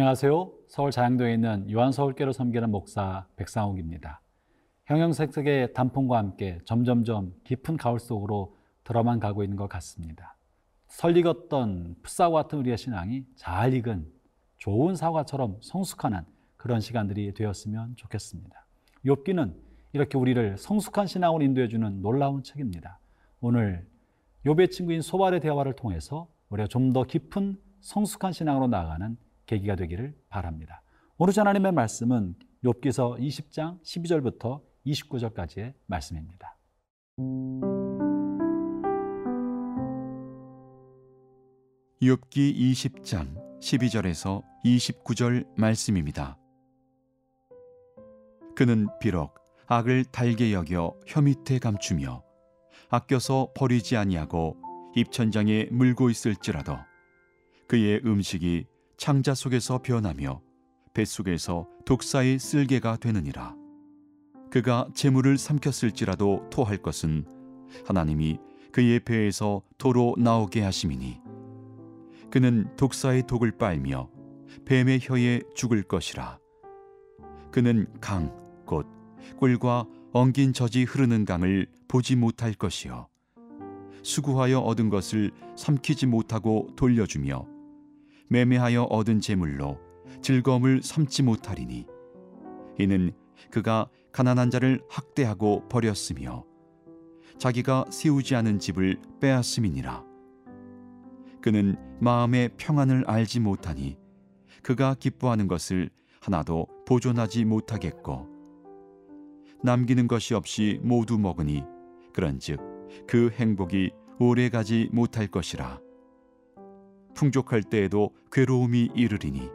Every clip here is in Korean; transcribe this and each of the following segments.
안녕하세요. 서울 자양동에 있는 요한서울교를 섬기는 목사 백상욱입니다. 형형색색의 단풍과 함께 점점점 깊은 가을 속으로 들어만 가고 있는 것 같습니다. 설익었던 풋사과 같은 우리의 신앙이 잘 익은 좋은 사과처럼 성숙하는 그런 시간들이 되었으면 좋겠습니다. 욥기는 이렇게 우리를 성숙한 신앙으로 인도해 주는 놀라운 책입니다. 오늘 욥의 친구인 소발의 대화를 통해서 우리가 좀 더 깊은 성숙한 신앙으로 나아가는 계기가 되기를 바랍니다. 오늘 하나님의 말씀은 욥기서 20장 12절부터 29절까지의 말씀입니다. 욥기 20장 12절에서 29절 말씀입니다. 그는 비록 악을 달게 여겨 혀 밑에 감추며 아껴서 버리지 아니하고 입천장에 물고 있을지라도 그의 음식이 창자 속에서 변하며 뱃속에서 독사의 쓸개가 되느니라. 그가 재물을 삼켰을지라도 토할 것은 하나님이 그의 배에서 토로 나오게 하심이니 그는 독사의 독을 빨며 뱀의 혀에 죽을 것이라. 그는 강, 곧 꿀과 엉긴 젖이 흐르는 강을 보지 못할 것이요. 수구하여 얻은 것을 삼키지 못하고 돌려주며 매매하여 얻은 재물로 즐거움을 삼지 못하리니 이는 그가 가난한 자를 학대하고 버렸으며 자기가 세우지 않은 집을 빼앗음이니라. 그는 마음의 평안을 알지 못하니 그가 기뻐하는 것을 하나도 보존하지 못하겠고 남기는 것이 없이 모두 먹으니 그런즉 그 행복이 오래가지 못할 것이라 풍족할 때에도 괴로움이 이르리니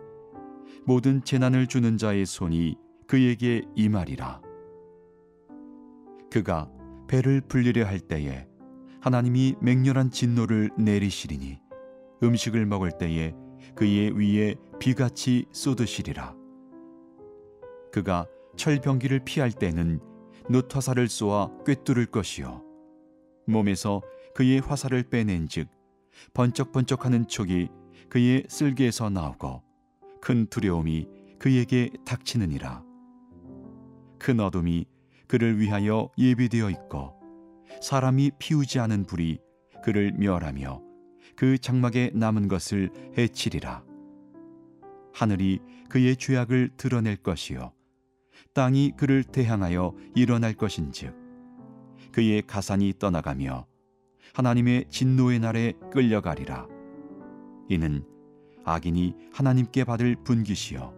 모든 재난을 주는 자의 손이 그에게 임하리라. 그가 배를 불리려 할 때에 하나님이 맹렬한 진노를 내리시리니 음식을 먹을 때에 그의 위에 비같이 쏟으시리라. 그가 철병기를 피할 때는 놋 화살을 쏘아 꿰뚫을 것이요. 몸에서 그의 화살을 빼낸즉 번쩍번쩍하는 촉이 그의 쓸개에서 나오고 큰 두려움이 그에게 닥치느니라. 큰 어둠이 그를 위하여 예비되어 있고 사람이 피우지 않은 불이 그를 멸하며 그 장막에 남은 것을 해치리라. 하늘이 그의 죄악을 드러낼 것이요 땅이 그를 대항하여 일어날 것인즉 그의 가산이 떠나가며 하나님의 진노의 날에 끌려가리라 이는 악인이 하나님께 받을 분깃이요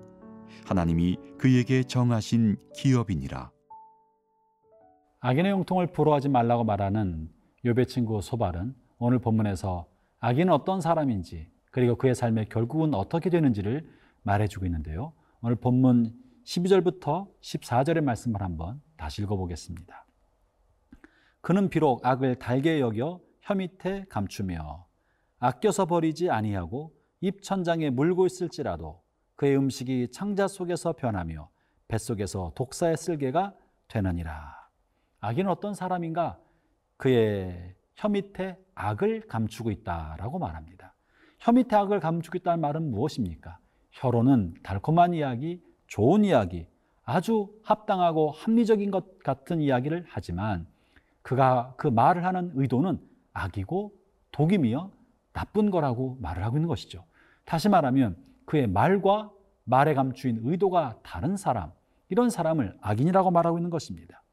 하나님이 그에게 정하신 기업이니라 악인의 형통을 부러워하지 말라고 말하는 욥의 친구 소발은 오늘 본문에서 악인은 어떤 사람인지 그리고 그의 삶의 결국은 어떻게 되는지를 말해주고 있는데요. 오늘 본문 12절부터 14절의 말씀을 한번 다시 읽어보겠습니다. 그는 비록 악을 달게 여겨 혀 밑에 감추며 아껴서 버리지 아니하고 입천장에 물고 있을지라도 그의 음식이 창자 속에서 변하며 뱃속에서 독사의 쓸개가 되느니라. 악인은 어떤 사람인가? 그의 혀 밑에 악을 감추고 있다라고 말합니다. 혀 밑에 악을 감추고 있다는 말은 무엇입니까? 혀로는 달콤한 이야기, 좋은 이야기, 아주 합당하고 합리적인 것 같은 이야기를 하지만 그가 그 말을 하는 의도는 악이고 독임이여 나쁜 거라고 말을 하고 있는 것이죠. 다시 말하면 그의 말과 말에 감추인 의도가 다른 사람, 이런 사람을 악인이라고 말하고 있는 것입니다.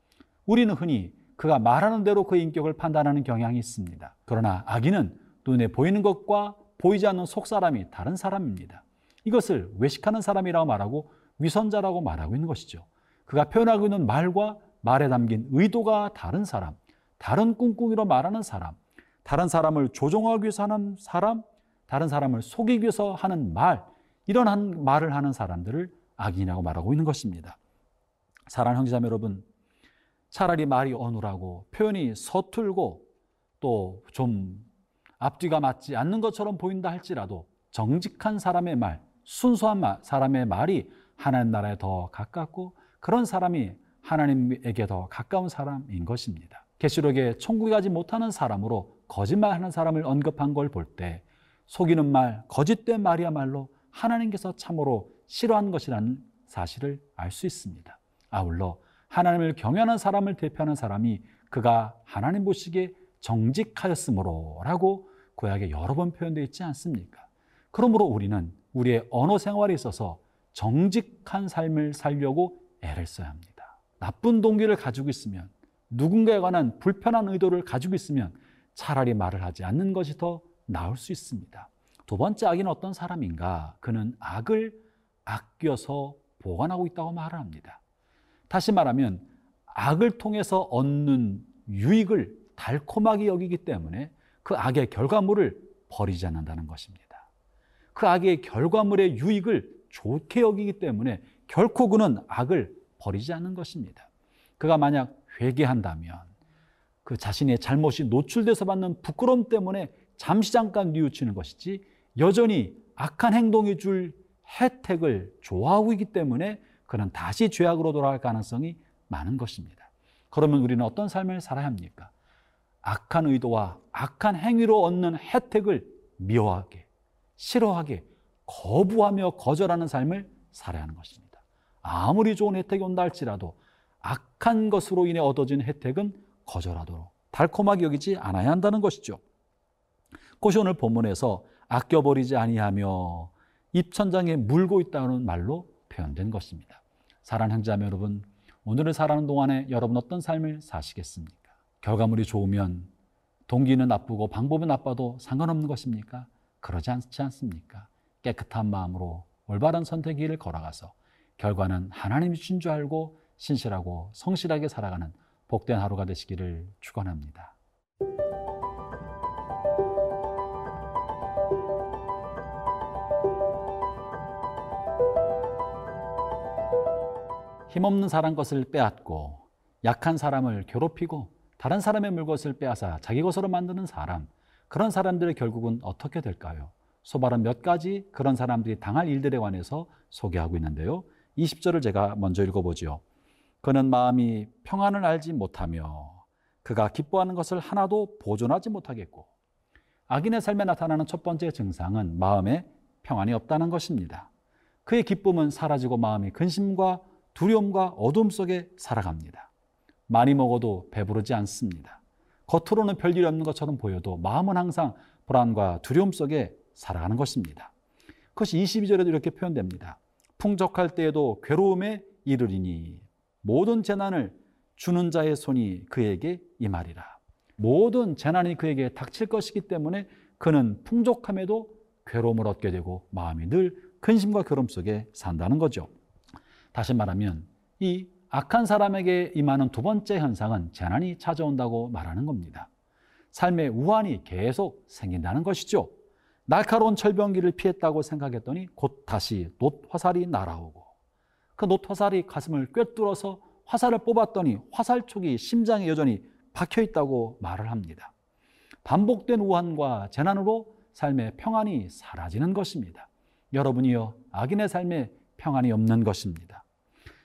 우리는 흔히 그가 말하는 대로 그 인격을 판단하는 경향이 있습니다. 그러나 악인은 눈에 보이는 것과 보이지 않는 속사람이 다른 사람입니다. 이것을 외식하는 사람이라고 말하고 위선자라고 말하고 있는 것이죠. 그가 표현하고 있는 말과 말에 담긴 의도가 다른 사람, 다른 꿍꿍이로 말하는 사람, 다른 사람을 조종하기 위해서 하는 사람, 다른 사람을 속이기 위해서 하는 말, 이런 한 말을 하는 사람들을 악인이라고 말하고 있는 것입니다. 사랑하는 형제자매 여러분, 차라리 말이 어눌하고 표현이 서툴고 또 좀 앞뒤가 맞지 않는 것처럼 보인다 할지라도 정직한 사람의 말, 순수한 말, 사람의 말이 하나님 나라에 더 가깝고 그런 사람이 하나님에게 더 가까운 사람인 것입니다. 계시록에 천국에 가지 못하는 사람으로 거짓말하는 사람을 언급한 걸 볼 때 속이는 말, 거짓된 말이야말로 하나님께서 참으로 싫어한 것이라는 사실을 알 수 있습니다. 아울러 하나님을 경외하는 사람을 대표하는 사람이 그가 하나님 보시기에 정직하였으므로라고 구약에 여러 번 표현되어 있지 않습니까? 그러므로 우리는 우리의 언어 생활에 있어서 정직한 삶을 살려고 애를 써야 합니다. 나쁜 동기를 가지고 있으면 누군가에 관한 불편한 의도를 가지고 있으면 차라리 말을 하지 않는 것이 더 나을 수 있습니다. 두 번째 악인은 어떤 사람인가? 그는 악을 아껴서 보관하고 있다고 말을 합니다. 다시 말하면 악을 통해서 얻는 유익을 달콤하게 여기기 때문에 그 악의 결과물을 버리지 않는다는 것입니다. 그 악의 결과물의 유익을 좋게 여기기 때문에 결코 그는 악을 버리지 않는 것입니다. 그가 만약 회개한다면 그 자신의 잘못이 노출돼서 받는 부끄러움 때문에 잠시 잠깐 뉘우치는 것이지 여전히 악한 행동이 줄 혜택을 좋아하고 있기 때문에 그는 다시 죄악으로 돌아갈 가능성이 많은 것입니다. 그러면 우리는 어떤 삶을 살아야 합니까? 악한 의도와 악한 행위로 얻는 혜택을 미워하게, 싫어하게, 거부하며 거절하는 삶을 살아야 하는 것입니다. 아무리 좋은 혜택이 온다 할지라도 악한 것으로 인해 얻어진 혜택은 거절하도록 달콤하게 여기지 않아야 한다는 것이죠. 그것이 오늘 본문에서 아껴버리지 아니하며 입천장에 물고 있다는 말로 표현된 것입니다. 사랑하는 형제자매 여러분, 오늘을 살아가는 동안에 여러분 어떤 삶을 사시겠습니까? 결과물이 좋으면 동기는 나쁘고 방법은 나빠도 상관없는 것입니까? 그러지 않지 않습니까? 깨끗한 마음으로 올바른 선택의 길을 걸어가서 결과는 하나님이 주신 줄 알고 신실하고 성실하게 살아가는 복된 하루가 되시기를 축원합니다. 힘없는 사람 것을 빼앗고 약한 사람을 괴롭히고 다른 사람의 물것을 빼앗아 자기 것으로 만드는 사람 그런 사람들의 결국은 어떻게 될까요? 소발은 몇 가지 그런 사람들이 당할 일들에 관해서 소개하고 있는데요. 20절을 제가 먼저 읽어보지요. 그는 마음이 평안을 알지 못하며 그가 기뻐하는 것을 하나도 보존하지 못하겠고 악인의 삶에 나타나는 첫 번째 증상은 마음에 평안이 없다는 것입니다. 그의 기쁨은 사라지고 마음이 근심과 두려움과 어둠 속에 살아갑니다. 많이 먹어도 배부르지 않습니다. 겉으로는 별일 없는 것처럼 보여도 마음은 항상 불안과 두려움 속에 살아가는 것입니다. 그것이 22절에도 이렇게 표현됩니다. 풍족할 때에도 괴로움에 이르리니 모든 재난을 주는 자의 손이 그에게 임하리라. 모든 재난이 그에게 닥칠 것이기 때문에 그는 풍족함에도 괴로움을 얻게 되고 마음이 늘 근심과 괴로움 속에 산다는 거죠. 다시 말하면 이 악한 사람에게 임하는 두 번째 현상은 재난이 찾아온다고 말하는 겁니다. 삶의 우환이 계속 생긴다는 것이죠. 날카로운 철병기를 피했다고 생각했더니 곧 다시 놋 화살이 날아오고 그 놋 화살이 가슴을 꿰뚫어서 화살을 뽑았더니 화살촉이 심장에 여전히 박혀 있다고 말을 합니다. 반복된 우환과 재난으로 삶의 평안이 사라지는 것입니다. 여러분이요, 악인의 삶에 평안이 없는 것입니다.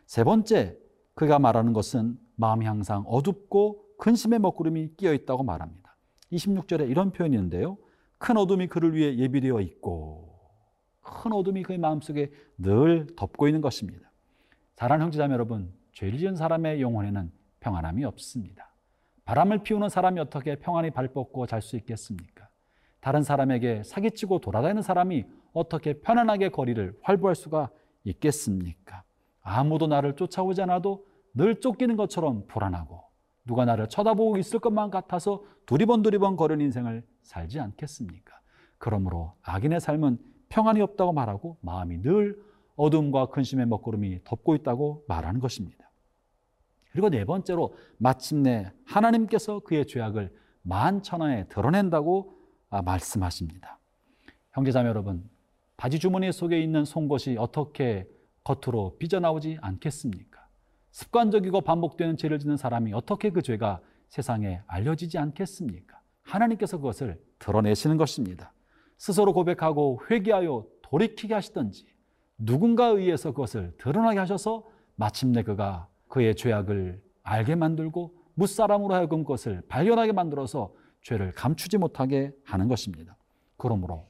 세 번째, 그가 말하는 것은 마음이 항상 어둡고 근심의 먹구름이 끼어 있다고 말합니다. 26절에 이런 표현이 있는데요. 큰 어둠이 그를 위해 예비되어 있고 큰 어둠이 그의 마음속에 늘 덮고 있는 것입니다. 사랑하는 형제자매 여러분, 죄를 지은 사람의 영혼에는 평안함이 없습니다. 바람을 피우는 사람이 어떻게 평안히 발 뻗고 잘 수 있겠습니까? 다른 사람에게 사기치고 돌아다니는 사람이 어떻게 편안하게 거리를 활보할 수가 있겠습니까? 아무도 나를 쫓아오지 않아도 늘 쫓기는 것처럼 불안하고 누가 나를 쳐다보고 있을 것만 같아서 두리번 두리번 거는 인생을 살지 않겠습니까? 그러므로 악인의 삶은 평안이 없다고 말하고 마음이 늘 어둠과 근심의 먹구름이 덮고 있다고 말하는 것입니다. 그리고 네 번째로 마침내 하나님께서 그의 죄악을 만천하에 드러낸다고 말씀하십니다. 형제자매 여러분, 바지 주머니 속에 있는 송곳이 어떻게 겉으로 삐져나오지 않겠습니까? 습관적이고 반복되는 죄를 짓는 사람이 어떻게 그 죄가 세상에 알려지지 않겠습니까? 하나님께서 그것을 드러내시는 것입니다. 스스로 고백하고 회개하여 돌이키게 하시든지 누군가에 의해서 그것을 드러나게 하셔서 마침내 그가 그의 죄악을 알게 만들고 무사람으로 하여금 그것을 발견하게 만들어서 죄를 감추지 못하게 하는 것입니다. 그러므로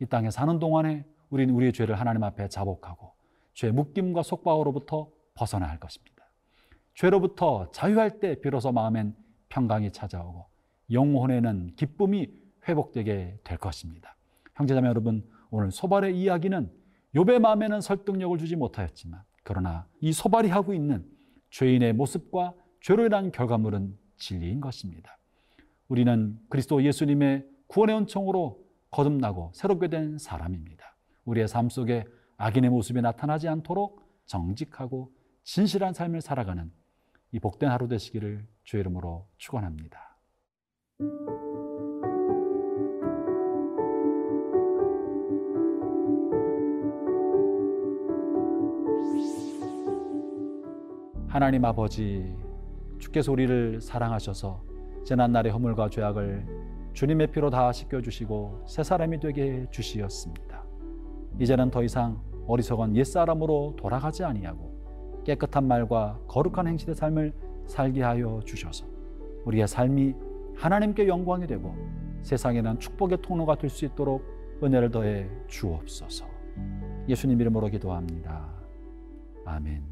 이 땅에 사는 동안에 우리는 우리의 죄를 하나님 앞에 자복하고 죄 묶임과 속박으로부터 벗어나야 할 것입니다. 죄로부터 자유할 때 비로소 마음엔 평강이 찾아오고 영혼에는 기쁨이 회복되게 될 것입니다. 형제자매 여러분, 오늘 소발의 이야기는 욥의 마음에는 설득력을 주지 못하였지만 그러나 이 소발이 하고 있는 죄인의 모습과 죄로 인한 결과물은 진리인 것입니다. 우리는 그리스도 예수님의 구원의 은총으로 거듭나고 새롭게 된 사람입니다. 우리의 삶 속에 악인의 모습이 나타나지 않도록 정직하고 진실한 삶을 살아가는 이 복된 하루 되시기를 주의 이름으로 축원합니다. 하나님 아버지 주께서 우리를 사랑하셔서 재난날의 허물과 죄악을 주님의 피로 다 씻겨주시고 새 사람이 되게 주시었습니다. 이제는 더 이상 어리석은 옛사람으로 돌아가지 아니하고 깨끗한 말과 거룩한 행실의 삶을 살게 하여 주셔서 우리의 삶이 하나님께 영광이 되고 세상에는 축복의 통로가 될 수 있도록 은혜를 더해 주옵소서. 예수님 이름으로 기도합니다. 아멘.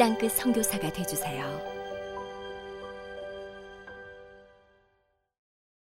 땅끝 선교사가 되주세요.